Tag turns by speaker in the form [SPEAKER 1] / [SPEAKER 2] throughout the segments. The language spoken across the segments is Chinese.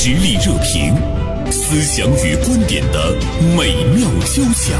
[SPEAKER 1] 实力热评，思想与观点的美妙交响。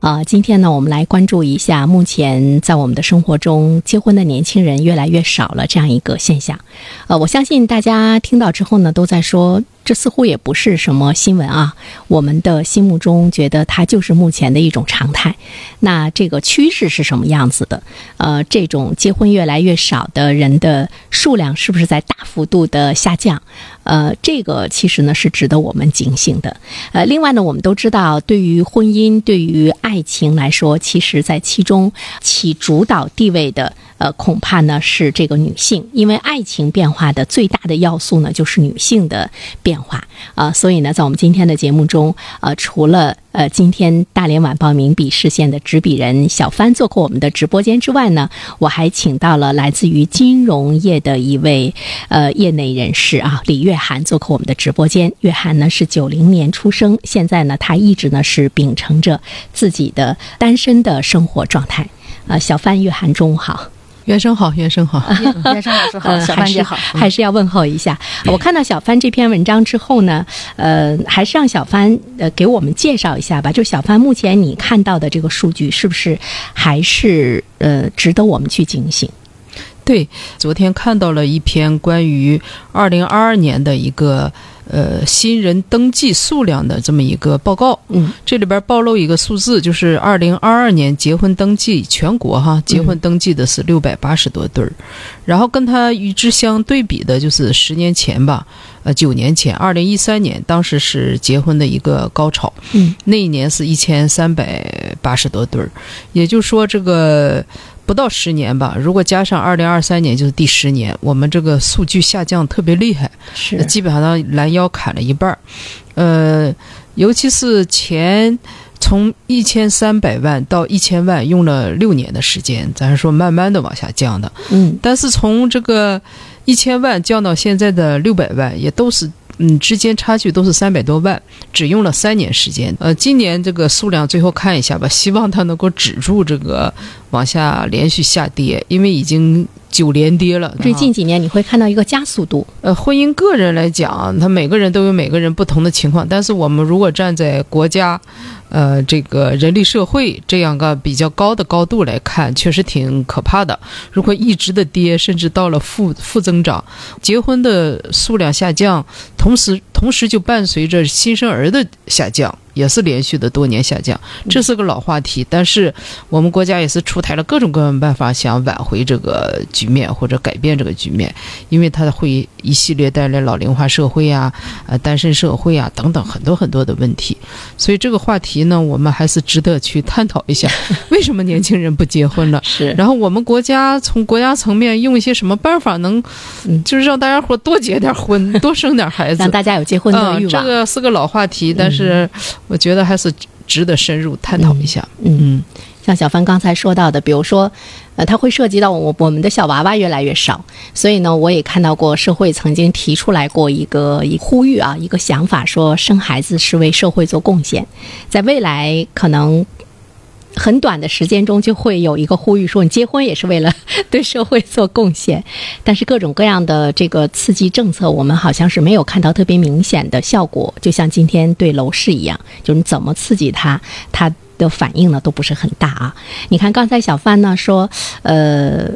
[SPEAKER 2] 啊，今天呢，我们来关注一下，目前在我们的生活中，结婚的年轻人越来越少了这样一个现象。呃，我相信大家听到之后呢，都在说。这似乎也不是什么新闻啊，我们的心目中觉得它就是目前的一种常态。那这个趋势是什么样子的？呃，这种结婚越来越少的人的数量是不是在大幅度的下降？呃，这个其实呢是值得我们警醒的。呃，另外呢，我们都知道，对于婚姻、对于爱情来说，其实在其中起主导地位的。呃，恐怕呢是这个女性，因为爱情变化的最大的要素呢就是女性的变化啊，所以呢，在我们今天的节目中，呃，除了呃今天大连晚报名笔视线的执笔人小帆做客我们的直播间之外呢，我还请到了来自于金融业的一位呃业内人士啊，李月涵做客我们的直播间。月涵呢是九零年出生，现在呢他一直呢是秉承着自己的单身的生活状态。呃，小帆、月涵，中午好。
[SPEAKER 3] 袁生好，袁生好，
[SPEAKER 4] 袁生老师好，小帆姐好，
[SPEAKER 2] 还是要问候一下。我看到小帆这篇文章之后呢，呃，还是让小帆呃给我们介绍一下吧。就小帆目前你看到的这个数据，是不是还是呃值得我们去警醒？
[SPEAKER 3] 对，昨天看到了一篇关于二零二二年的一个。呃，新人登记数量的这么一个报告，
[SPEAKER 2] 嗯，
[SPEAKER 3] 这里边暴露一个数字，就是二零二二年结婚登记全国哈，结婚登记的是六百八十多对儿，然后跟它与之相对比的就是十年前吧，呃，九年前，二零一三年，当时是结婚的一个高潮，
[SPEAKER 2] 嗯，
[SPEAKER 3] 那一年是一千三百八十多对儿，也就是说这个。不到十年吧，如果加上二零二三年，就是第十年，我们这个数据下降特别厉害，
[SPEAKER 2] 是
[SPEAKER 3] 基本上拦腰砍了一半儿。呃，尤其是前从一千三百万到一千万，用了六年的时间，咱是说慢慢的往下降的。
[SPEAKER 2] 嗯，
[SPEAKER 3] 但是从这个一千万降到现在的六百万，也都是。嗯，之间差距都是三百多万，只用了三年时间。呃，今年这个数量最后看一下吧，希望它能够止住这个往下连续下跌，因为已经九连跌了。
[SPEAKER 2] 最近几年你会看到一个加速度。
[SPEAKER 3] 呃，婚姻个人来讲，他每个人都有每个人不同的情况，但是我们如果站在国家。呃，这个人力社会这样个比较高的高度来看，确实挺可怕的。如果一直的跌，甚至到了负负增长，结婚的数量下降，同时同时就伴随着新生儿的下降。也是连续的多年下降，这是个老话题。但是我们国家也是出台了各种各样的办法，想挽回这个局面或者改变这个局面，因为它会一系列带来老龄化社会啊、呃单身社会啊等等很多很多的问题。所以这个话题呢，我们还是值得去探讨一下，为什么年轻人不结婚了？
[SPEAKER 2] 是。
[SPEAKER 3] 然后我们国家从国家层面用一些什么办法，能就是让大家伙多结点婚，多生点孩子，
[SPEAKER 2] 让大家有结婚的欲望。
[SPEAKER 3] 这个是个老话题，但是。我觉得还是值得深入探讨一下。
[SPEAKER 2] 嗯，像小帆刚才说到的，比如说，呃，它会涉及到我我们的小娃娃越来越少，所以呢，我也看到过社会曾经提出来过一个呼吁啊，一个想法，说生孩子是为社会做贡献，在未来可能。很短的时间中就会有一个呼吁说，你结婚也是为了 对社会做贡献。但是各种各样的这个刺激政策，我们好像是没有看到特别明显的效果。就像今天对楼市一样，就是你怎么刺激它，它的反应呢都不是很大啊。你看刚才小范呢说，呃。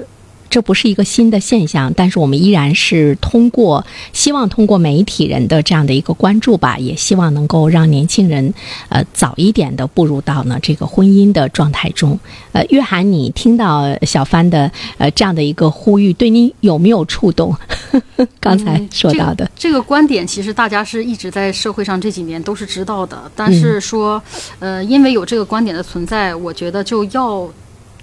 [SPEAKER 2] 这不是一个新的现象，但是我们依然是通过希望通过媒体人的这样的一个关注吧，也希望能够让年轻人呃早一点的步入到呢这个婚姻的状态中。呃，约翰，你听到小帆的呃这样的一个呼吁，对你有没有触动？刚才说到的
[SPEAKER 4] 这个观点，其实大家是一直在社会上这几年都是知道的，但是说呃，因为有这个观点的存在，我觉得就要。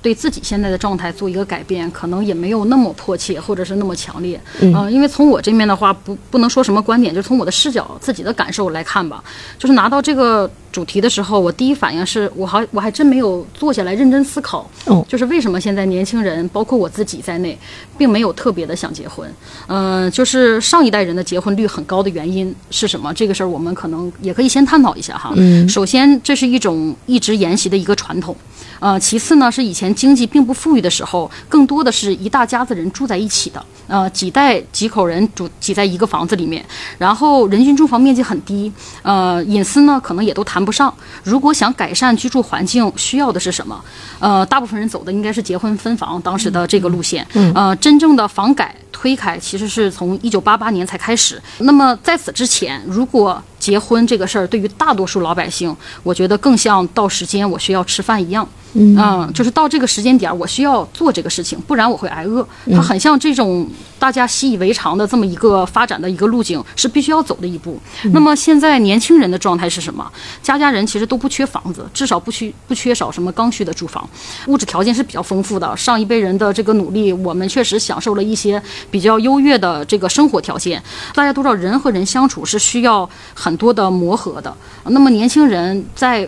[SPEAKER 4] 对自己现在的状态做一个改变，可能也没有那么迫切，或者是那么强烈。
[SPEAKER 2] 嗯，
[SPEAKER 4] 因为从我这面的话，不不能说什么观点，就从我的视角、自己的感受来看吧。就是拿到这个主题的时候，我第一反应是我还我还真没有坐下来认真思考，
[SPEAKER 2] 哦
[SPEAKER 4] 就是为什么现在年轻人，包括我自己在内，并没有特别的想结婚。嗯、就是上一代人的结婚率很高的原因是什么？这个事儿我们可能也可以先探讨一下哈。
[SPEAKER 2] 嗯
[SPEAKER 4] 首先，这是一种一直沿袭的一个传统。呃，其次呢，是以前经济并不富裕的时候，更多的是一大家子人住在一起的，呃，几代几口人住挤在一个房子里面，然后人均住房面积很低，呃，隐私呢可能也都谈不上。如果想改善居住环境，需要的是什么？呃，大部分人走的应该是结婚分房当时的这个路线。呃，真正的房改推开其实是从一九八八年才开始。那么在此之前，如果结婚这个事儿对于大多数老百姓，我觉得更像到时间我需要吃饭一样。嗯，就是到这个时间点儿，我需要做这个事情，不然我会挨饿。它很像这种大家习以为常的这么一个发展的一个路径，是必须要走的一步。那么现在年轻人的状态是什么？家家人其实都不缺房子，至少不缺不缺少什么刚需的住房，物质条件是比较丰富的。上一辈人的这个努力，我们确实享受了一些比较优越的这个生活条件。大家都知道，人和人相处是需要很多的磨合的。那么年轻人在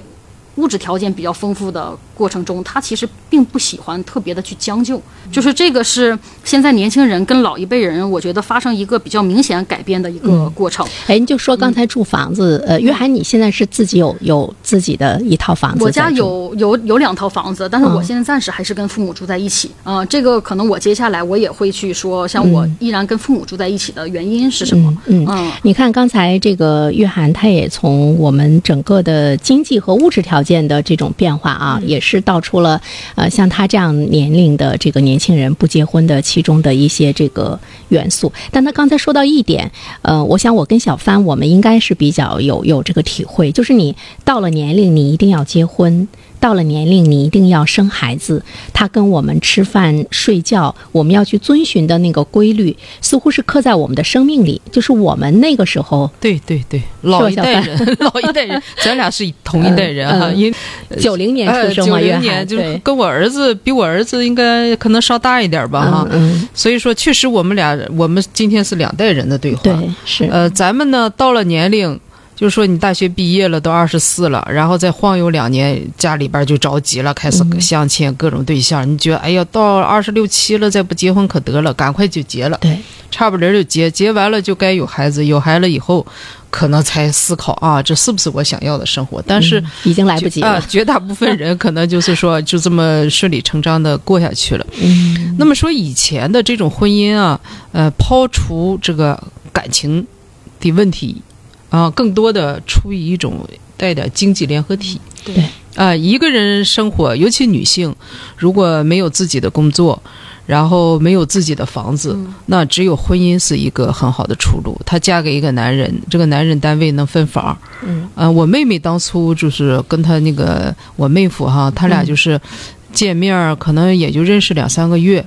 [SPEAKER 4] 物质条件比较丰富的过程中，他其实并不喜欢特别的去将就，就是这个是现在年轻人跟老一辈人，我觉得发生一个比较明显改变的一个过程。
[SPEAKER 2] 哎，你就说刚才住房子，呃，约翰，你现在是自己有有自己的一套房子？
[SPEAKER 4] 我家。有有有两套房子，但是我现在暂时还是跟父母住在一起。啊、这个可能我接下来我也会去说，像我依然跟父母住在一起的原因是什么？
[SPEAKER 2] 嗯
[SPEAKER 4] 嗯
[SPEAKER 2] 你看刚才这个约翰，他也从我们整个的经济和物质条件的这种变化啊，也是是道出了呃像他这样年龄的这个年轻人不结婚的其中的一些这个元素。但他刚才说到一点，呃，我想我跟小帆我们应该是比较有有这个体会，就是你到了年龄，你一定要结婚。到了年龄，你一定要生孩子。他跟我们吃饭、睡觉，我们要去遵循的那个规律，似乎是刻在我们的生命里。就是我们那个时候，
[SPEAKER 3] 对对对，老一代人，老一代人，咱俩是同一代人哈，
[SPEAKER 2] 嗯嗯
[SPEAKER 3] 因
[SPEAKER 2] 九零年出生嘛，约翰
[SPEAKER 3] 零年就是跟我儿子比我儿子应该可能稍大一点吧哈，
[SPEAKER 2] 嗯
[SPEAKER 3] 所以说确实我们俩我们今天是两代人的对话。
[SPEAKER 2] 对是
[SPEAKER 3] 呃，咱们呢到了年龄。就是说，你大学毕业了，都二十四了，然后再晃悠两年，家里边就着急了，开始
[SPEAKER 2] 嗯
[SPEAKER 3] 相亲各种对象。你觉得，哎呀，到二十六七了，再不结婚可得了，赶快就结了，
[SPEAKER 2] 对
[SPEAKER 3] 差不离儿就结，结完了就该有孩子，有孩子以后，可能才思考啊，这是不是我想要的生活？但是、
[SPEAKER 2] 嗯已经来不及
[SPEAKER 3] 啊
[SPEAKER 2] 了，，
[SPEAKER 3] 绝大部分人可能就是说，就这么顺理成章的过下去了。
[SPEAKER 2] 嗯
[SPEAKER 3] 那么说以前的这种婚姻啊，呃，抛除这个感情的问题啊，更多的出于一种带点经济联合体。
[SPEAKER 4] 对
[SPEAKER 2] 对
[SPEAKER 3] 啊，一个人生活，尤其女性，如果没有自己的工作，然后没有自己的房子，
[SPEAKER 4] 嗯
[SPEAKER 3] 那只有婚姻是一个很好的出路。她嫁给一个男人，这个男人单位能分房。
[SPEAKER 2] 嗯
[SPEAKER 3] 呃，我妹妹当初就是跟她那个我妹夫哈，他俩就是见面儿，可能也就认识两三个月。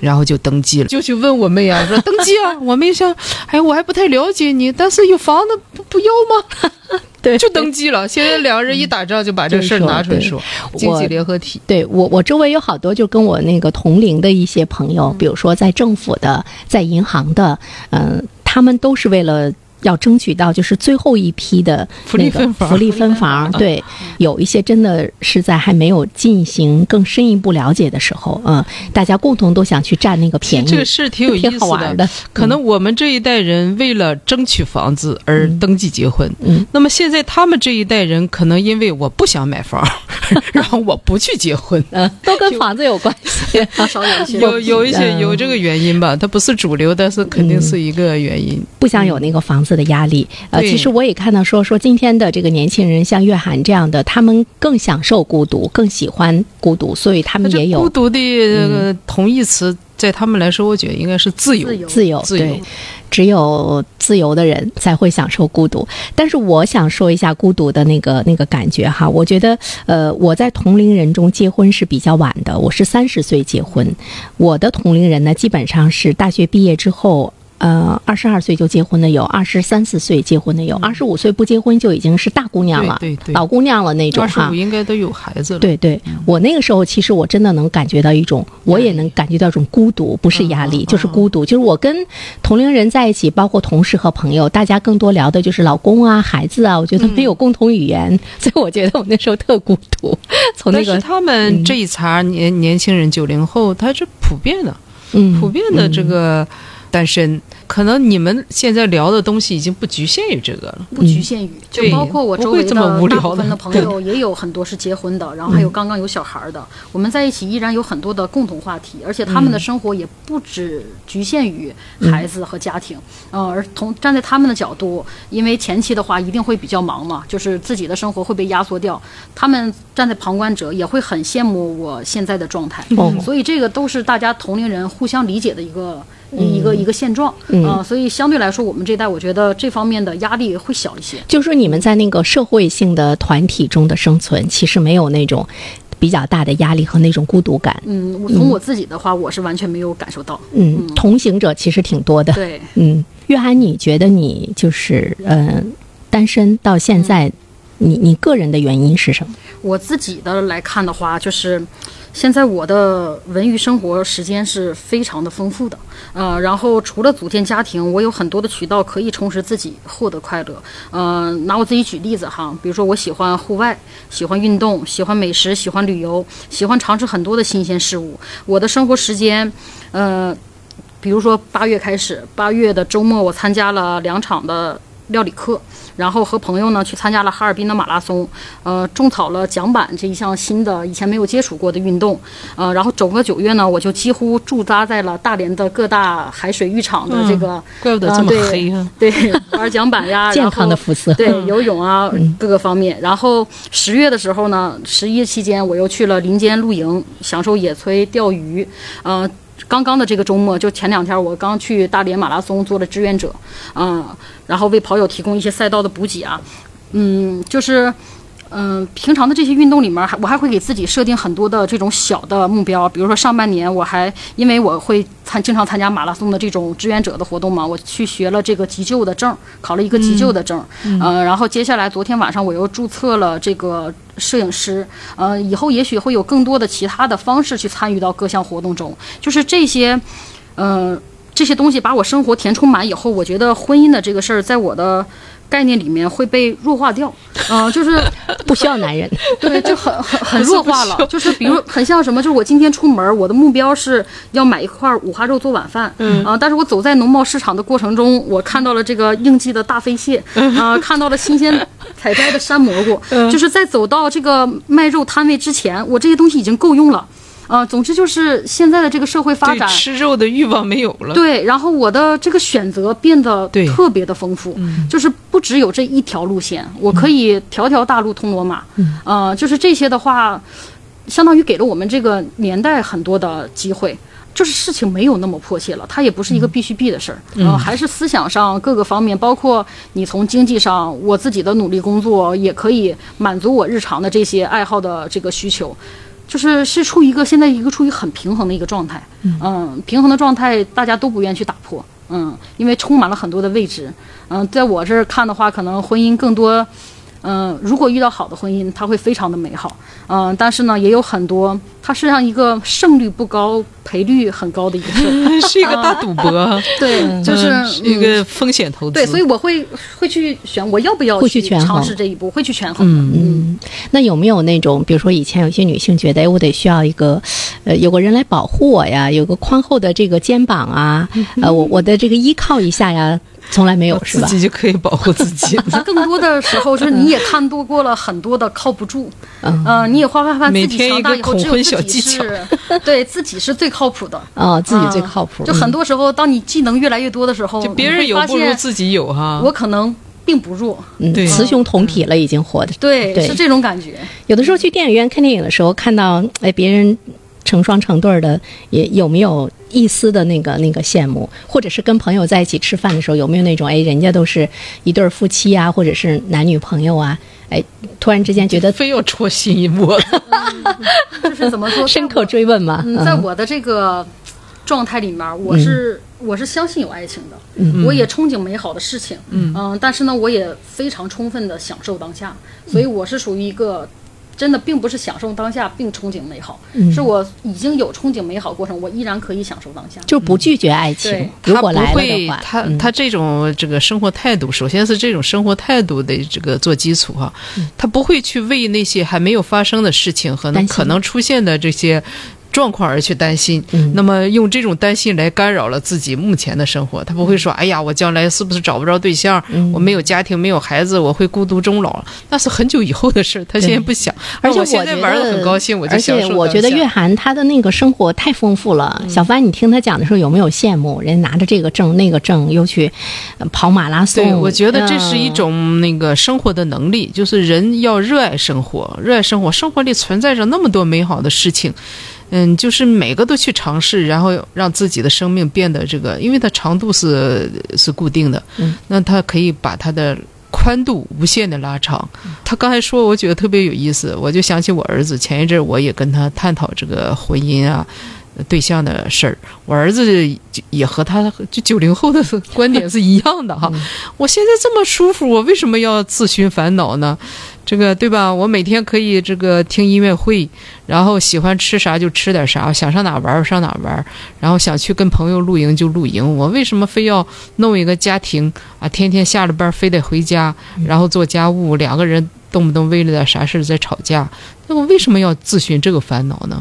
[SPEAKER 3] 然后就登记了，就去问我妹啊，说登记啊。我妹说，哎，我还不太了解你，但是有房子不不要吗？
[SPEAKER 2] 对
[SPEAKER 3] 就登记了。现在两个人一打仗就把这事儿拿出来说，经济联合体。
[SPEAKER 2] 对我，我周围有好多就跟我那个同龄的一些朋
[SPEAKER 3] 嗯
[SPEAKER 2] 友，比如说在政府的，在银行的，嗯、他们都是为了。要争取到就是最后一批的
[SPEAKER 3] 福利
[SPEAKER 2] 那个
[SPEAKER 3] 分房。
[SPEAKER 2] 福利分房，对，有一些真的是在还没有进行更深一步了解的时候，嗯，大家共同都想去占那个便宜，
[SPEAKER 3] 这个事挺有意
[SPEAKER 2] 挺好
[SPEAKER 3] 思
[SPEAKER 2] 玩的。
[SPEAKER 3] 可能我们这一代人为了争取房子而登记结婚，
[SPEAKER 2] 嗯。
[SPEAKER 3] 那么现在他们这一代人可能因为我不想买房，然后我不去结婚。
[SPEAKER 2] 嗯，都跟房子有关系。
[SPEAKER 4] 多 少有些
[SPEAKER 3] 有有一些
[SPEAKER 2] 嗯。
[SPEAKER 3] 有这个原因吧，它不是主流，但是肯定是一个原因。
[SPEAKER 2] 不想有那个房子的压力。呃，其实我也看到说说今天的这个年轻人，像月涵这样的，他们更享受孤独，更喜欢孤独，所以他们也有
[SPEAKER 3] 孤独的这个同义词，在他们来说，我觉得应该是自由。
[SPEAKER 4] 自由
[SPEAKER 2] 自由。
[SPEAKER 3] 自由
[SPEAKER 2] 对，只有自由的人才会享受孤独。但是我想说一下孤独的那个那个感觉哈，我觉得呃，我在同龄人中结婚是比较晚的，我是三十岁结婚，我的同龄人呢，基本上是大学毕业之后。呃二十二岁就结婚的有，二十三四岁结婚的有，二十五岁不结婚就已经是大姑娘了，
[SPEAKER 3] 对对对
[SPEAKER 2] 老姑娘了那种哈
[SPEAKER 3] 二十五。应该都有孩子了。
[SPEAKER 2] 对对，我那个时候其实我真的能感觉到一种，我也能感觉到一种孤独，不是压力，
[SPEAKER 3] 嗯
[SPEAKER 2] 就是孤独。就是我跟同龄人在一起，包括同事和朋友，大家更多聊的就是老公啊、孩子啊，我觉得没有共同语言，所以我觉得我那时候特孤独。从那个
[SPEAKER 3] 他们这一茬年年轻人九零后，他是普遍的，
[SPEAKER 2] 嗯
[SPEAKER 3] 普遍的这个单身。可能你们现在聊的东西已经不局限于这个了。
[SPEAKER 4] 不局限于，就包括我周围
[SPEAKER 3] 这么
[SPEAKER 4] 的大部分的朋友，也有很多是结婚的，然后还有刚刚有小孩儿的。我们在一起依然有很多的共同话题，而且他们的生活也不只局限于孩子和家庭。呃，而同站在他们的角度，因为前期的话一定会比较忙嘛，就是自己的生活会被压缩掉。他们站在旁观者也会很羡慕我现在的状态。
[SPEAKER 2] 哦
[SPEAKER 4] 所以这个都是大家同龄人互相理解的一个。一一个一个现状，
[SPEAKER 2] 嗯
[SPEAKER 4] 呃所以相对来说，我们这代我觉得这方面的压力会小一些。
[SPEAKER 2] 就是说你们在那个社会性的团体中的生存，其实没有那种比较大的压力和那种孤独感。
[SPEAKER 4] 嗯，我从我自己的话，我是完全没有感受到。
[SPEAKER 2] 嗯，同行者其实挺多的。
[SPEAKER 4] 对，
[SPEAKER 2] 嗯，约涵，你觉得你就是呃单身到现在，你你个人的原因是什么？
[SPEAKER 4] 我自己的来看的话，就是现在我的文娱生活时间是非常的丰富的，呃，然后除了组建家庭，我有很多的渠道可以充实自己，获得快乐。呃，拿我自己举例子哈，比如说我喜欢户外，喜欢运动，喜欢美食，喜欢旅游，喜欢尝试很多的新鲜事物。我的生活时间，呃，比如说八月开始，八月的周末我参加了两场的料理课，然后和朋友呢去参加了哈尔滨的马拉松，呃，种草了桨板这一项新的以前没有接触过的运动，呃，然后整个九月呢，我就几乎驻扎在了大连的各大海水浴场的这个，
[SPEAKER 3] 怪不得这么黑啊！
[SPEAKER 4] 对，玩桨板呀，
[SPEAKER 2] 健康的肤色。
[SPEAKER 4] 对，游泳啊，各个方面。然后十月的时候呢，十一期间我又去了林间露营，享受野炊、钓鱼。呃，刚刚的这个周末，就前两天我刚去大连马拉松做了志愿者，嗯、然后为跑友提供一些赛道的补给啊，嗯，就是。嗯，平常的这些运动里面，还我还会给自己设定很多的这种小的目标，比如说上半年我还因为我会参经常参加马拉松的这种志愿者的活动嘛，我去学了这个急救的证，考了一个急救的证，呃，然后接下来昨天晚上我又注册了这个摄影师，呃，以后也许会有更多的其他的方式去参与到各项活动中，就是这些，呃，这些东西把我生活填充满以后，我觉得婚姻的这个事儿在我的概念里面会被弱化掉，嗯、就是。
[SPEAKER 2] 不需要男人。
[SPEAKER 4] 对，就很很很弱化了，就是比如很像什么，就是我今天出门，我的目标是要买一块五花肉做晚饭，嗯。啊、但是我走在农贸市场的过程中，我看到了这个应季的大飞蟹，啊、看到了新鲜采摘的山蘑菇，就是在走到这个卖肉摊位之前，我这些东西已经够用了。啊、总之就是现在的这个社会发展，
[SPEAKER 3] 吃肉的欲望没有了。
[SPEAKER 4] 对，然后我的这个选择变得特别的丰富，就是不只有这一条路线，我可以条条大路通罗马。
[SPEAKER 3] 嗯
[SPEAKER 4] 呃，就是这些的话，相当于给了我们这个年代很多的机会。就是事情没有那么迫切了，它也不是一个必须必的事儿，嗯、还是思想上各个方面，包括你从经济上，我自己的努力工作也可以满足我日常的这些爱好的这个需求。就是是处于一个现在一个处于很平衡的一个状态，嗯，平衡的状态大家都不愿意去打破，嗯，因为充满了很多的未知，嗯，在我这儿看的话，可能婚姻更多，嗯，如果遇到好的婚姻，它会非常的美好，嗯，但是呢，也有很多，它是让一个胜率不高、赔率很高的一个事，
[SPEAKER 3] 是一个大赌博，
[SPEAKER 4] 对，就是
[SPEAKER 3] 嗯一个风险投资。
[SPEAKER 4] 对，所以我会会去选，我要不要
[SPEAKER 2] 去
[SPEAKER 4] 尝试这一步，会去权衡，嗯。
[SPEAKER 2] 嗯，那有没有那种，比如说以前有些女性觉得，哎，我得需要一个，呃，有个人来保护我呀，有个宽厚的这个肩膀啊，呃，我我的这个依靠一下呀，从来没有是吧？
[SPEAKER 3] 自己就可以保护自己了。
[SPEAKER 4] 更多的时候，就是你也看多过了很多的靠不住，
[SPEAKER 2] 嗯
[SPEAKER 4] 呃，你也花花花自己
[SPEAKER 3] 每天一个
[SPEAKER 4] 强大以后，只有自己
[SPEAKER 3] 技巧
[SPEAKER 4] 是，对自己是最靠谱的。
[SPEAKER 2] 哦，自己最靠谱。
[SPEAKER 4] 嗯就很多时候，当你技能越来越多的时候，
[SPEAKER 3] 就别人有不如自己有哈。
[SPEAKER 4] 我可能并不弱，
[SPEAKER 2] 嗯，雌雄同体了，已经活的。
[SPEAKER 4] 对，
[SPEAKER 2] 对
[SPEAKER 4] 是这种感觉。
[SPEAKER 2] 有的时候去电影院看电影的时候，看到哎别人成双成对儿的，也有没有一丝的那个那个羡慕？或者是跟朋友在一起吃饭的时候，有没有那种哎人家都是一对儿夫妻啊，或者是男女朋友啊？哎，突然之间觉得
[SPEAKER 3] 非要戳心窝，
[SPEAKER 4] 就是怎么说，
[SPEAKER 2] 深刻追问嘛？
[SPEAKER 4] 嗯，在我的这个状态里面，我是、我是相信有爱情的，
[SPEAKER 2] 嗯
[SPEAKER 4] 我也憧憬美好的事情，嗯、但是呢，我也非常充分的享受当下，所以我是属于一个。真的并不是享受当下并憧憬美好，
[SPEAKER 2] 嗯。
[SPEAKER 4] 是我已经有憧憬美好过程，我依然可以享受当下。
[SPEAKER 2] 就不拒绝爱情
[SPEAKER 4] 对。
[SPEAKER 3] 他不
[SPEAKER 2] 如果来了
[SPEAKER 3] 会
[SPEAKER 2] 的话，
[SPEAKER 3] 他
[SPEAKER 2] 嗯。
[SPEAKER 3] 他这种这个生活态度，首先是这种生活态度的这个做基础哈、他不会去为那些还没有发生的事情和可能出现的这些状况而去担心。
[SPEAKER 2] 嗯
[SPEAKER 3] 那么用这种担心来干扰了自己目前的生活，他不会说：“哎呀，我将来是不是找不着对象？
[SPEAKER 2] 嗯
[SPEAKER 3] 我没有家庭，没有孩子，我会孤独终老。”那是很久以后的事儿，他现在不想。
[SPEAKER 2] 而且
[SPEAKER 3] 我现在玩
[SPEAKER 2] 得
[SPEAKER 3] 很高兴，我就
[SPEAKER 2] 而
[SPEAKER 3] 享受
[SPEAKER 2] 且我觉得月涵他的那个生活太丰富了。小帆，你听她讲的时候有没有羡慕？人拿着这个证那个证，又去呃跑马拉松。
[SPEAKER 3] 对，我觉得这是一
[SPEAKER 2] 嗯
[SPEAKER 3] 种那个生活的能力，就是人要热爱生活，热爱生活，生活里存在着那么多美好的事情。嗯，就是每个都去尝试，然后让自己的生命变得这个，因为它长度是是固定的，
[SPEAKER 2] 嗯，
[SPEAKER 3] 那它可以把它的宽度无限的拉长。他刚才说，我觉得特别有意思，我就想起我儿子，前一阵儿我也跟他探讨这个婚姻啊。对象的事儿，我儿子也和他就九零后的观点是一样的哈。我现在这么舒服，我为什么要自寻烦恼呢？这个对吧？我每天可以这个听音乐会，然后喜欢吃啥就吃点啥，想上哪玩儿上哪玩儿，然后想去跟朋友露营就露营。我为什么非要弄一个家庭啊？天天下了班非得回家，然后做家务，两个人动不动为了点啥事儿在吵架？那我为什么要自寻这个烦恼呢？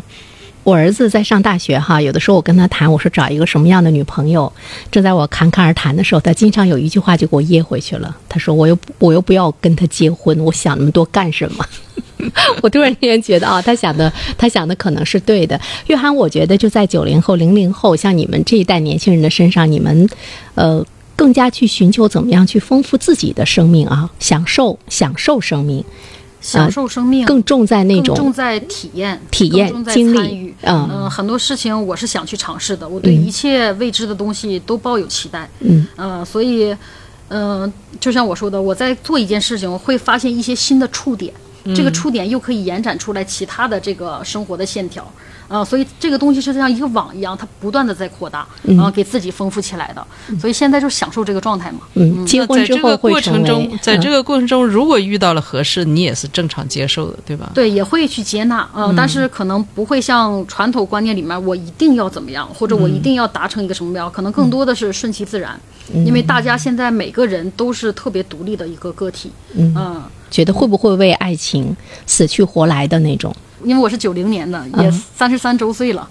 [SPEAKER 2] 我儿子在上大学哈，有的时候我跟他谈，我说找一个什么样的女朋友，正在我侃侃而谈的时候，他经常有一句话就给我噎回去了。他说：“我又我又不要跟他结婚，我想那么多干什么？” 我突然间觉得啊，他想的他想的可能是对的。约翰，我觉得就在九零后、零零后，像你们这一代年轻人的身上，你们呃更加去寻求怎么样去丰富自己的生命啊，享受享受生命，
[SPEAKER 4] 享受生命，
[SPEAKER 2] 更重在那种
[SPEAKER 4] 重在体验、
[SPEAKER 2] 体验
[SPEAKER 4] 更重在
[SPEAKER 2] 经历
[SPEAKER 4] 参与。
[SPEAKER 2] 嗯
[SPEAKER 4] 嗯、很多事情我是想去尝试的，我对
[SPEAKER 2] 嗯
[SPEAKER 4] 一切未知的东西都抱有期待。
[SPEAKER 2] 嗯
[SPEAKER 4] 呃，所以，嗯、就像我说的，我在做一件事情，我会发现一些新的触点，这个触点又可以延展出来其他的这个生活的线条。啊、所以这个东西是像一个网一样，它不断的在扩大，然后、给自己丰富起来的。所以现在就享受这个状态嘛。
[SPEAKER 2] 嗯，结婚之
[SPEAKER 3] 在这个
[SPEAKER 2] 后会成为
[SPEAKER 3] 过程中，在这
[SPEAKER 2] 嗯
[SPEAKER 3] 个过程中，如果遇到了合适，你也是正常接受的，对吧？
[SPEAKER 4] 对，也会去接纳，呃，但是可能不会像传统观念里面，我一定要怎么样，或者我一定要达成一个什么目标，可能更多的是顺其自然，因为大家现在每个人都是特别独立的一个个体，嗯、
[SPEAKER 2] 觉得会不会为爱情死去活来的那种？
[SPEAKER 4] 因为我是九零年的，也三十三周岁了，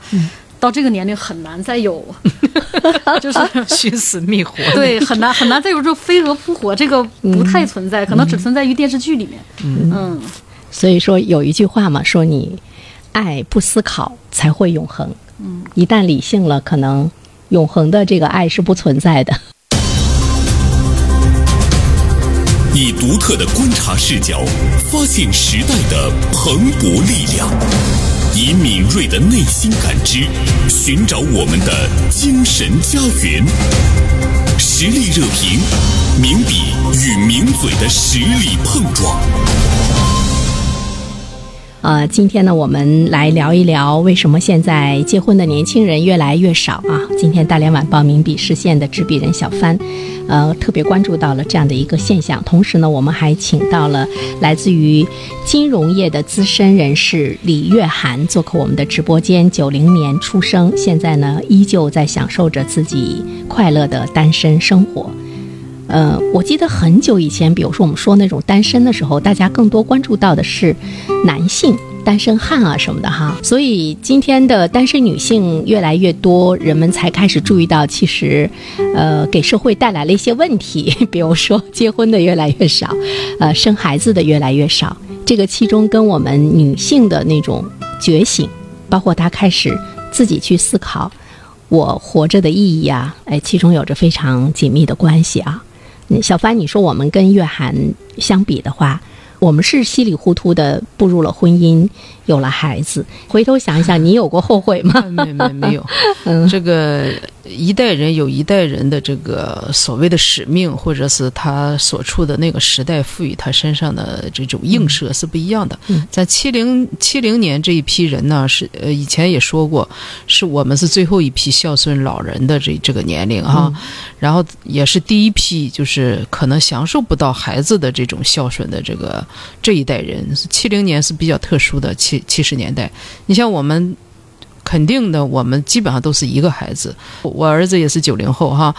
[SPEAKER 4] 到这个年龄很难再有，就是
[SPEAKER 3] 寻死觅活。
[SPEAKER 4] 对，很难很难再有这种飞蛾扑火，这个不太存在，可能只存在于电视剧里面，嗯。
[SPEAKER 2] 所以说有一句话嘛，说你爱不思考才会永恒。嗯，一旦理性了，可能永恒的这个爱是不存在的。
[SPEAKER 1] 以独特的观察视角，发现时代的蓬勃力量；以敏锐的内心感知，寻找我们的精神家园。实力热评，名笔与名嘴的实力碰撞。
[SPEAKER 2] 呃，今天呢，我们来聊一聊为什么现在结婚的年轻人越来越少啊？今天《大连晚报》名笔视线的执笔人小帆，呃，特别关注到了这样的一个现象。同时呢，我们还请到了来自于金融业的资深人士李月涵做客我们的直播间。九零年出生，现在呢依旧在享受着自己快乐的单身生活。呃，我记得很久以前，比如说我们说那种单身的时候，大家更多关注到的是男性单身汉啊什么的哈。所以今天的单身女性越来越多，人们才开始注意到，其实，呃，给社会带来了一些问题，比如说结婚的越来越少，呃，生孩子的越来越少。这个其中跟我们女性的那种觉醒，包括她开始自己去思考我活着的意义啊，哎，其中有着非常紧密的关系啊。小帆，你说我们跟月涵相比的话，我们是稀里糊涂的步入了婚姻，有了孩子。回头想一想，你有过后悔吗？
[SPEAKER 3] 没没没有，
[SPEAKER 2] 嗯
[SPEAKER 3] 这个一代人有一代人的这个所谓的使命，或者是他所处的那个时代赋予他身上的这种映射是不一样的。
[SPEAKER 2] 嗯
[SPEAKER 3] 在七零七零年这一批人呢，是呃以前也说过，是我们是最后一批孝顺老人的这这个年龄哈，然后也是第一批就是可能享受不到孩子的这种孝顺的这个这一代人。七零年是比较特殊的七七十年代，你像我们。肯定的，我们基本上都是一个孩子。我儿子也是九零后哈，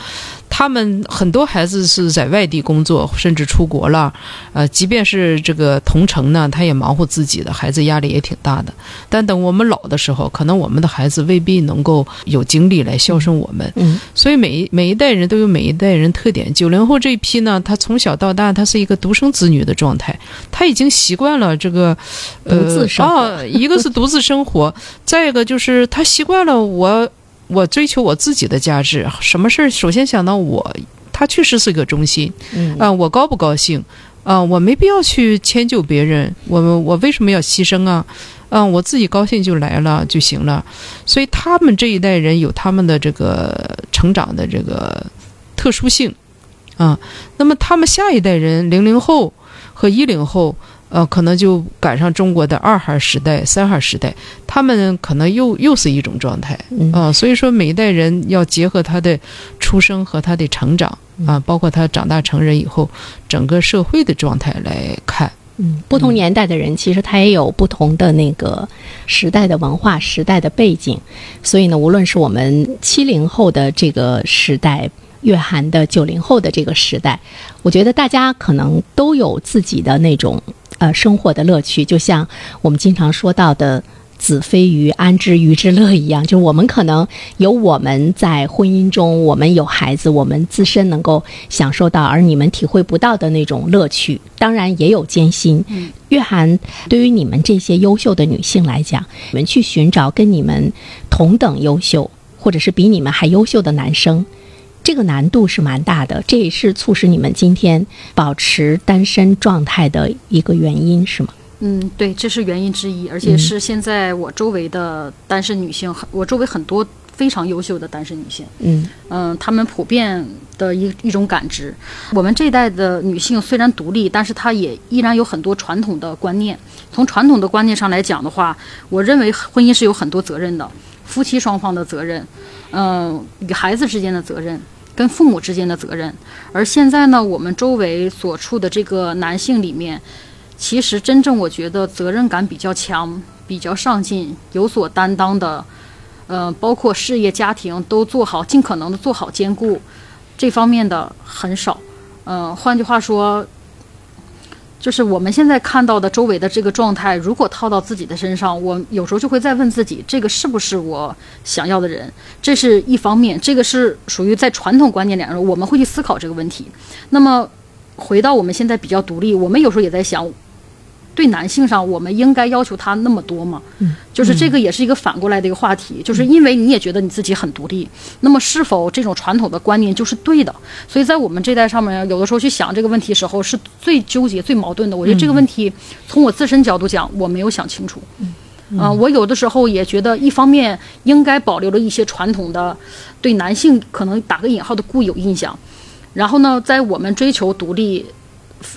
[SPEAKER 3] 他们很多孩子是在外地工作，甚至出国了。呃，即便是这个同城呢，他也忙活自己的，孩子压力也挺大的。但等我们老的时候，可能我们的孩子未必能够有精力来孝顺我们。
[SPEAKER 2] 嗯
[SPEAKER 3] 所以每一每一代人都有每一代人特点。九零后这一批呢，他从小到大他是一个独生子女的状态，他已经习惯了这个，呃，
[SPEAKER 2] 独自
[SPEAKER 3] 啊，一个是独自生活，再一个就是他习惯了我我追求我自己的价值，什么事儿首先想到我，他确实是个中心
[SPEAKER 2] 嗯
[SPEAKER 3] 啊、我高不高兴啊、我没必要去迁就别人，我我为什么要牺牲啊？嗯、我自己高兴就来了就行了。所以他们这一代人有他们的这个成长的这个特殊性啊。那么他们下一代人，零零后和一零后，呃，可能就赶上中国的二孩时代、三孩时代，他们可能又又是一种状态
[SPEAKER 2] 嗯
[SPEAKER 3] 啊。所以说，每一代人要结合他的出生和他的成长啊，包括他长大成人以后整个社会的状态来看。
[SPEAKER 2] 嗯，不同年代的人其实他也有不同的那个时代的文化、时代的背景，所以呢，无论是我们七零后的这个时代。月涵的九零后的这个时代，我觉得大家可能都有自己的那种呃生活的乐趣，就像我们经常说到的“子非鱼，安知鱼之乐”一样，就是我们可能有我们在婚姻中，我们有孩子，我们自身能够享受到，而你们体会不到的那种乐趣，当然也有艰辛。
[SPEAKER 4] 嗯
[SPEAKER 2] 月涵，对于你们这些优秀的女性来讲，你们去寻找跟你们同等优秀，或者是比你们还优秀的男生，这个难度是蛮大的，这也是促使你们今天保持单身状态的一个原因，是吗？
[SPEAKER 4] 嗯，对，这是原因之一，而且是现在我周围的单身女性，很我周围很多非常优秀的单身女性，
[SPEAKER 2] 嗯
[SPEAKER 4] 嗯，她们普遍的一一种感知。我们这一代的女性虽然独立，但是她也依然有很多传统的观念。从传统的观念上来讲的话，我认为婚姻是有很多责任的，夫妻双方的责任，嗯、与孩子之间的责任。跟父母之间的责任，而现在呢，我们周围所处的这个男性里面，其实真正我觉得责任感比较强、比较上进、有所担当的，呃，包括事业、家庭都做好，尽可能的做好兼顾，这方面的很少。嗯、换句话说，就是我们现在看到的周围的这个状态，如果套到自己的身上，我有时候就会再问自己，这个是不是我想要的人？这是一方面，这个是属于在传统观念里面，我们会去思考这个问题。那么回到我们现在比较独立，我们有时候也在想，对男性上，我们应该要求他那么多吗？
[SPEAKER 2] 嗯，
[SPEAKER 4] 就是这个也是一个反过来的一个话题，就是因为你也觉得你自己很独立，那么是否这种传统的观念就是对的？所以在我们这代上面，有的时候去想这个问题时候，是最纠结、最矛盾的。我觉得这个问题从我自身角度讲，我没有想清楚。嗯、我有的时候也觉得，一方面应该保留了一些传统的对男性可能打个引号的固有印象，然后呢，在我们追求独立、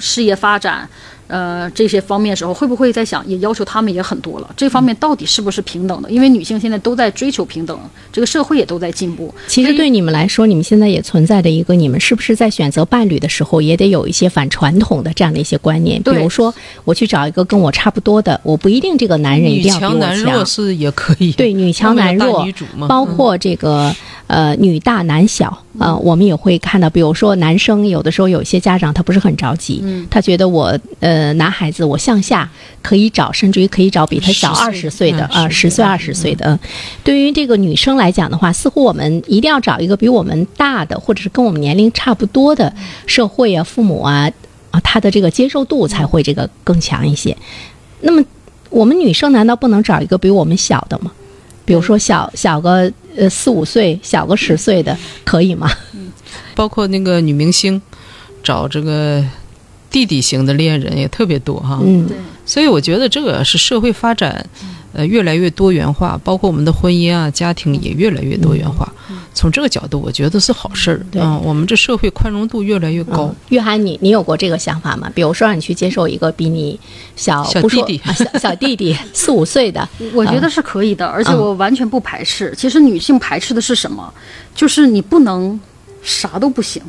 [SPEAKER 4] 事业发展。呃，这些方面时候，会不会在想，也要求他们也很多了？这方面到底是不是平等的？因为女性现在都在追求平等，这个社会也都在进步。
[SPEAKER 2] 其实对你们来说，你们现在也存在的一个，你们是不是在选择伴侣的时候，也得有一些反传统的这样的一些观念？比如说，我去找一个跟我差不多的，我不一定这个男人一
[SPEAKER 3] 女
[SPEAKER 2] 定要比我
[SPEAKER 3] 强男弱
[SPEAKER 2] 强。
[SPEAKER 3] 是也可以，
[SPEAKER 2] 对，女强男弱
[SPEAKER 3] 女主，
[SPEAKER 2] 包括这个呃女大男小呃，我们也会看到，比如说男生有的时候有些家长他不是很着急，
[SPEAKER 4] 嗯
[SPEAKER 2] 他觉得我呃男孩子我向下可以找，甚至于可以找比他小二十岁的啊，
[SPEAKER 3] 嗯
[SPEAKER 2] 十岁二十岁的。嗯对于这个女生来讲的话，似乎我们一定要找一个比我们大的，或者是跟我们年龄差不多的社会啊、父母啊啊，他的这个接受度才会这个更强一些。那么我们女生难道不能找一个比我们小的吗？比如说小小个呃四五岁，小个十岁的，可以吗？
[SPEAKER 3] 包括那个女明星找这个弟弟型的恋人也特别多哈。
[SPEAKER 2] 嗯
[SPEAKER 4] 对，
[SPEAKER 3] 所以我觉得这个是社会发展，呃，越来越多元化，包括我们的婚姻啊、家庭也越来越多元化。从这个角度，我觉得是好事儿。
[SPEAKER 2] 对
[SPEAKER 3] 嗯，我们这社会宽容度越来越高。
[SPEAKER 2] 嗯约翰，你你有过这个想法吗？比如说让你去接受一个比你小
[SPEAKER 3] 小弟弟
[SPEAKER 2] 啊小小弟弟 四五岁的，
[SPEAKER 4] 我觉得是可以的，而且
[SPEAKER 2] 嗯
[SPEAKER 4] 我完全不排斥。其实女性排斥的是什么？就是你不能啥都不行，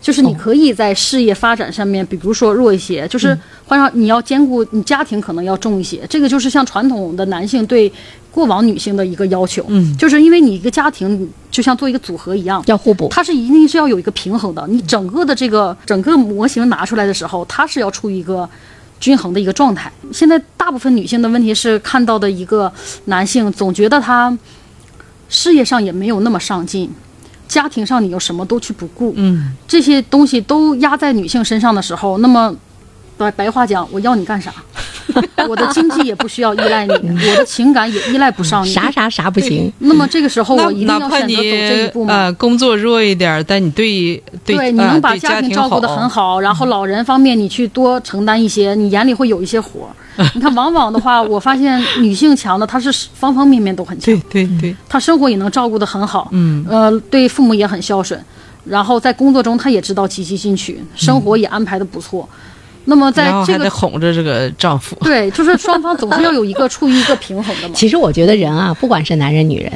[SPEAKER 4] 就是你可以在事业发展上面，比如说弱一些，就是换上你要兼顾你家庭可能要重一些。这个就是像传统的男性对过往女性的一个要求，
[SPEAKER 3] 嗯，
[SPEAKER 4] 就是因为你一个家庭就像做一个组合一样，
[SPEAKER 2] 要互补。
[SPEAKER 4] 它是一定是要有一个平衡的。你整个的这个整个模型拿出来的时候，它是要处于一个均衡的一个状态。现在大部分女性的问题是看到的一个男性总觉得他事业上也没有那么上进，家庭上你又什么都去不顾，
[SPEAKER 3] 嗯，
[SPEAKER 4] 这些东西都压在女性身上的时候，那么白白话讲，我要你干啥？我的经济也不需要依赖你，我的情感也依赖不上你。
[SPEAKER 2] 啥啥啥不行，
[SPEAKER 4] 那么这个时候，我一定要选择走这一步吗？
[SPEAKER 3] 呃工作弱一点儿，但你对对
[SPEAKER 4] 对，你
[SPEAKER 3] 呃
[SPEAKER 4] 能把
[SPEAKER 3] 家
[SPEAKER 4] 庭照顾得很好，然后老人方面你去多承担一些，你眼里会有一些活儿。你看，往往的话，我发现女性强的，她是方方面面都很强
[SPEAKER 3] 对，对对，
[SPEAKER 4] 她生活也能照顾得很好，
[SPEAKER 3] 嗯，
[SPEAKER 4] 呃，对父母也很孝顺，然后在工作中她也知道积极进取，生活也安排的不错。那么在这个
[SPEAKER 3] 哄着这个丈夫。
[SPEAKER 4] 对，就是双方总是要有一个处于一个平衡的嘛。
[SPEAKER 2] 其实我觉得人啊，不管是男人女人，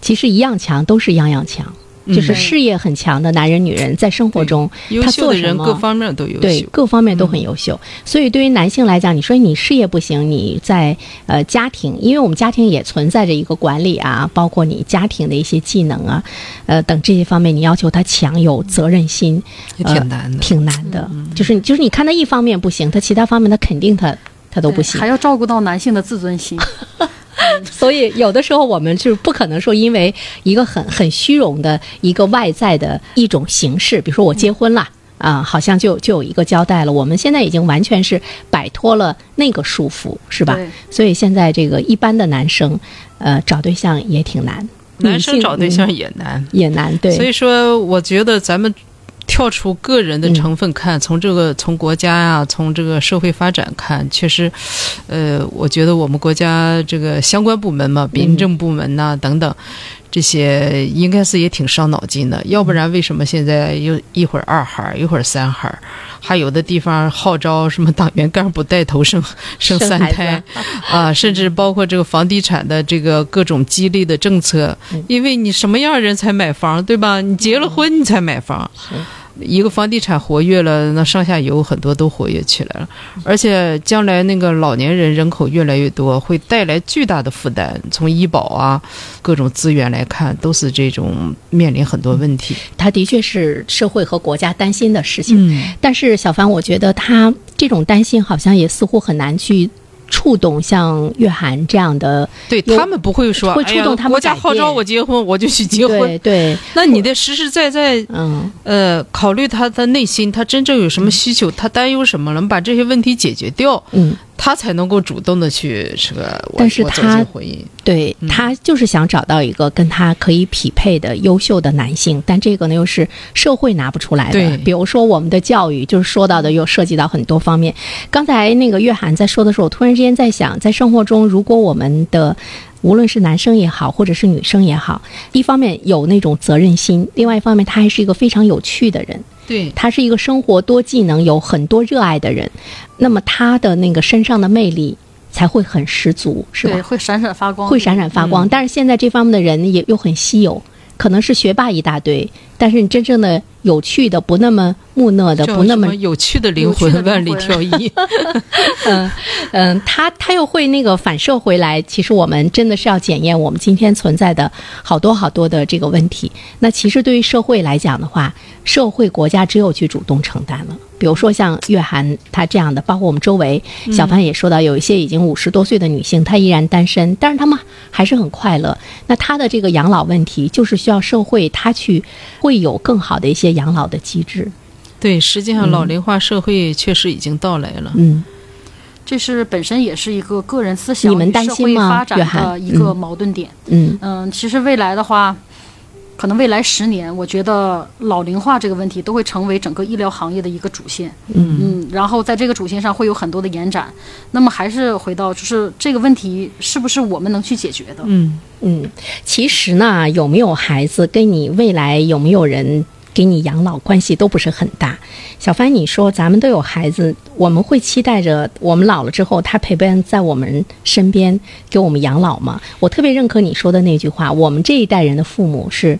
[SPEAKER 2] 其实一样强，都是样样强。就是
[SPEAKER 4] 嗯
[SPEAKER 2] 事业很强的男人、女人，在生活中
[SPEAKER 3] 优
[SPEAKER 2] 他
[SPEAKER 3] 秀的人
[SPEAKER 2] 做什么
[SPEAKER 3] 各方面都优秀对。
[SPEAKER 2] 各方面都很优秀。所以对于男性来讲，你说你事业不行，你在呃家庭，因为我们家庭也存在着一个管理啊，包括你家庭的一些技能啊，呃等这些方面，你要求他强有责任心，
[SPEAKER 3] 也
[SPEAKER 2] 呃
[SPEAKER 3] 挺难的。
[SPEAKER 2] 挺难的。就是你就是你看他一方面不行，他其他方面他肯定他他都不行
[SPEAKER 4] 还。要照顾到男性的自尊心。
[SPEAKER 2] 所以有的时候我们就是不可能说因为一个很很虚荣的一个外在的一种形式，比如说我结婚了。啊，好像就就有一个交代了。我们现在已经完全是摆脱了那个束缚，是吧？所以现在这个一般的男生，呃，找对象也挺难，
[SPEAKER 3] 男生找对象也难，
[SPEAKER 2] 也难，对。
[SPEAKER 3] 所以说，我觉得咱们跳出个人的成分看，从这个从国家呀、从这个社会发展看，确实，呃，我觉得我们国家这个相关部门嘛，民政部门呐、等等。这些应该是也挺伤脑筋的，要不然为什么现在又一会儿二孩儿，一会儿三孩儿，还有的地方号召什么党员干部带头生 生三胎，啊，甚至包括这个房地产的这个各种激励的政策，因为你什么样的人才买房，对吧？你结了婚你才买房。一个房地产活跃了，那上下游很多都活跃起来了，而且将来那个老年人人口越来越多，会带来巨大的负担。从医保啊各种资源来看，都是这种面临很多问题。
[SPEAKER 2] 他的确是社会和国家担心的事情。
[SPEAKER 3] 嗯，
[SPEAKER 2] 但是小凡，我觉得他这种担心好像也似乎很难去触动像月涵这样的，
[SPEAKER 3] 对他们不会说，
[SPEAKER 2] 会触动他们
[SPEAKER 3] 国家号召我结婚，我就去结婚。
[SPEAKER 2] 对对，
[SPEAKER 3] 那你得实实在在
[SPEAKER 2] 嗯，
[SPEAKER 3] 呃，考虑他的内心，他真正有什么需求，他担忧什么了，把这些问题解决掉，
[SPEAKER 2] 嗯，
[SPEAKER 3] 他才能够主动的去这个
[SPEAKER 2] 但是他
[SPEAKER 3] 进婚姻。
[SPEAKER 2] 对他就是想找到一个跟他可以匹配的优秀的男性，但这个呢又是社会拿不出来的。
[SPEAKER 3] 对
[SPEAKER 2] 比如说我们的教育，就是说到的又涉及到很多方面。刚才那个岳涵在说的时候，我突然之间在想，在生活中，如果我们的无论是男生也好，或者是女生也好，一方面有那种责任心，另外一方面他还是一个非常有趣的人。
[SPEAKER 3] 对，
[SPEAKER 2] 他是一个生活多技能、有很多热爱的人，那么他的那个身上的魅力才会很十足，是吧
[SPEAKER 4] 对，？会闪闪发光，
[SPEAKER 2] 会闪闪发光。但是现在这方面的人也又很稀有，可能是学霸一大堆，但是你真正的有趣的、不那么木讷的、不那么
[SPEAKER 3] 有趣的灵魂，万里挑一。
[SPEAKER 2] 嗯嗯，他他又会那个反射回来。其实我们真的是要检验我们今天存在的好多好多的这个问题。那其实对于社会来讲的话，社会国家只有去主动承担了。比如说像月涵她这样的，包括我们周围，小潘也说到，有一些已经五十多岁的女性，她依然单身，但是她们还是很快乐。那她的这个养老问题，就是需要社会她去会有更好的一些养老的机制。
[SPEAKER 3] 对，实际上老龄化社会确实已经到来了。
[SPEAKER 2] 嗯，
[SPEAKER 4] 这是本身也是一个个人思想
[SPEAKER 2] 你们担
[SPEAKER 4] 与社会
[SPEAKER 2] 心吗
[SPEAKER 4] 发展的一个
[SPEAKER 2] 嗯
[SPEAKER 4] 矛盾点。
[SPEAKER 2] 嗯
[SPEAKER 4] 嗯，其实未来的话，可能未来十年，我觉得老龄化这个问题都会成为整个医疗行业的一个主线。
[SPEAKER 2] 嗯
[SPEAKER 4] 嗯，然后在这个主线上会有很多的延展。那么还是回到，就是这个问题是不是我们能去解决的？
[SPEAKER 3] 嗯，
[SPEAKER 2] 嗯，其实呢，有没有孩子跟你未来有没有人给你养老关系都不是很大。小帆，你说咱们都有孩子，我们会期待着我们老了之后他陪伴在我们身边给我们养老吗？我特别认可你说的那句话，我们这一代人的父母是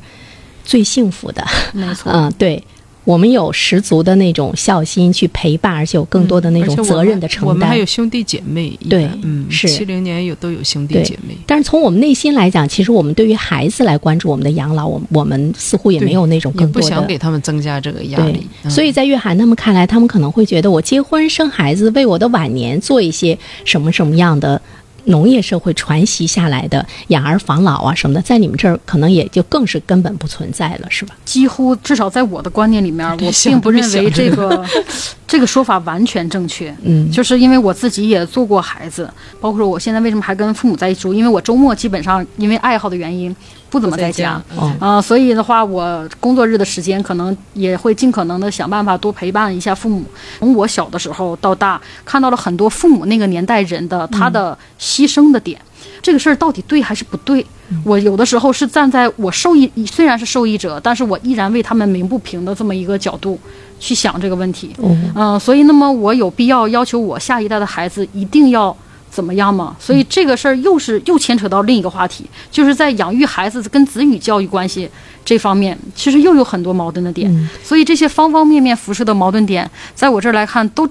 [SPEAKER 2] 最幸福的。
[SPEAKER 4] 没错。
[SPEAKER 2] 嗯，对。我们有十足的那种孝心去陪伴，而且有更多的那种责任的承担。
[SPEAKER 3] 我们还有兄弟姐妹，
[SPEAKER 2] 对，
[SPEAKER 3] 嗯，
[SPEAKER 2] 是
[SPEAKER 3] 七零年有都有兄弟姐妹。
[SPEAKER 2] 但是从我们内心来讲，其实我们对于孩子来关注我们的养老，我我们似乎也没有那种更
[SPEAKER 3] 多的，不想给他们增加这个压力。
[SPEAKER 2] 嗯、所以在月涵他们看来，他们可能会觉得我结婚生孩子，为我的晚年做一些什么什么样的。农业社会传习下来的养儿防老啊什么的，在你们这儿可能也就更是根本不存在了，是吧？
[SPEAKER 4] 几乎至少在我的观念里面，我并不认为这个 这个说法完全正确。
[SPEAKER 2] 嗯，
[SPEAKER 4] 就是因为我自己也做过孩子，包括我现在为什么还跟父母在一起住，因为我周末基本上因为爱好的原因。不怎么在家啊，所以的话，我工作日的时间可能也会尽可能的想办法多陪伴一下父母。从我小的时候到大，看到了很多父母那个年代人的他的牺牲的点，这个事儿到底对还是不对？我有的时候是站在我受益虽然是受益者，但是我依然为他们鸣不平的这么一个角度去想这个问题。嗯，所以那么我有必要要求我下一代的孩子一定要。怎么样吗？所以这个事儿又是又牵扯到另一个话题，就是在养育孩子跟子女教育关系这方面，其实又有很多矛盾的点。所以这些方方面面辐射的矛盾点，在我这儿来看都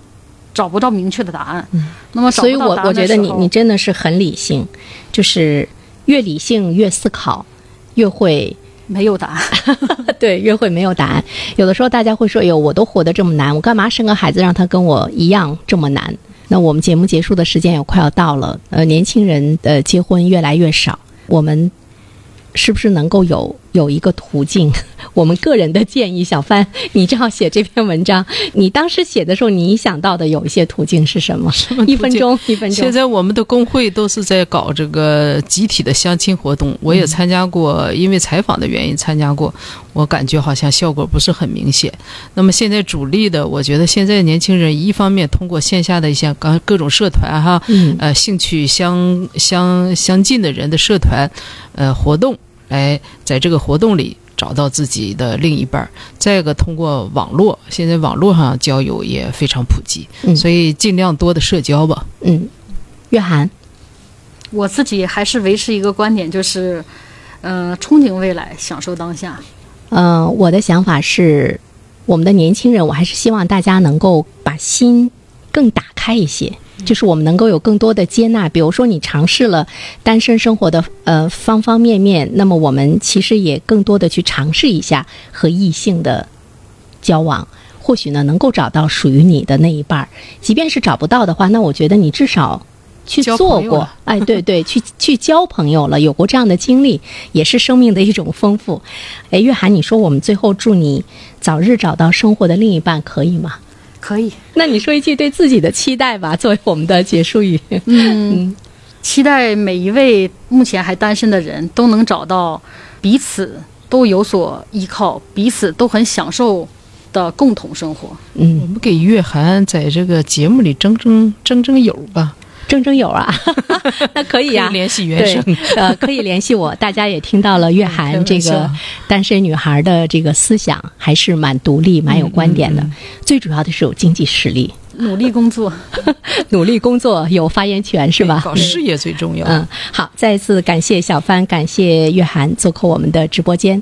[SPEAKER 4] 找不到明确的答案。嗯那么，
[SPEAKER 2] 所以我我觉得你你真的是很理性，就是越理性越思考，越会
[SPEAKER 4] 没有答案。
[SPEAKER 2] 对，越会没有答案。有的时候大家会说：“哟，我都活得这么难，我干嘛生个孩子让他跟我一样这么难？”那我们节目结束的时间也快要到了，呃，年轻人的结婚越来越少，我们是不是能够有有一个途径？我们个人的建议，小帆，你正好写这篇文章，你当时写的时候，你想到的有一些途径是什么？一分钟，一分钟。
[SPEAKER 3] 现在我们的工会都是在搞这个集体的相亲活动，我也参加过，因为采访的原因参加过，我感觉好像效果不是很明显。那么现在主力的，我觉得现在年轻人一方面通过线下的一些各各种社团哈，呃，兴趣相相相近的人的社团，呃，活动来在这个活动里。找到自己的另一半儿，再一个通过网络，现在网络上交友也非常普及，所以尽量多的社交吧。
[SPEAKER 2] 嗯，月涵，
[SPEAKER 4] 我自己还是维持一个观点，就是，呃，憧憬未来，享受当下。
[SPEAKER 2] 嗯，我的想法是，我们的年轻人，我还是希望大家能够把心更打开一些。就是我们能够有更多的接纳，比如说你尝试了单身生活的呃方方面面，那么我们其实也更多的去尝试一下和异性的交往，或许呢能够找到属于你的那一半儿。即便是找不到的话，那我觉得你至少去做过，哎，对对，去去交朋友了，有过这样的经历，也是生命的一种丰富。哎，月涵，你说我们最后祝你早日找到生活的另一半，可以吗？
[SPEAKER 4] 可以，
[SPEAKER 2] 那你说一句对自己的期待吧，作为我们的结束语。
[SPEAKER 4] 嗯，期待每一位目前还单身的人都能找到彼此都有所依靠、彼此都很享受的共同生活。
[SPEAKER 2] 嗯，
[SPEAKER 3] 我们给月涵在这个节目里争争争争友吧。
[SPEAKER 2] 争争友啊，那可以呀，
[SPEAKER 3] 联系原生，
[SPEAKER 2] 呃，可以联系我。大家也听到了月涵这个单身女孩的这个思想，还是蛮独立、蛮有观点的。最主要的是有经济实力，
[SPEAKER 4] 努力工作，
[SPEAKER 2] 努力工作有发言权是吧？
[SPEAKER 3] 搞事业最重要。
[SPEAKER 2] 嗯，好，再一次感谢小帆，感谢月涵做客我们的直播间。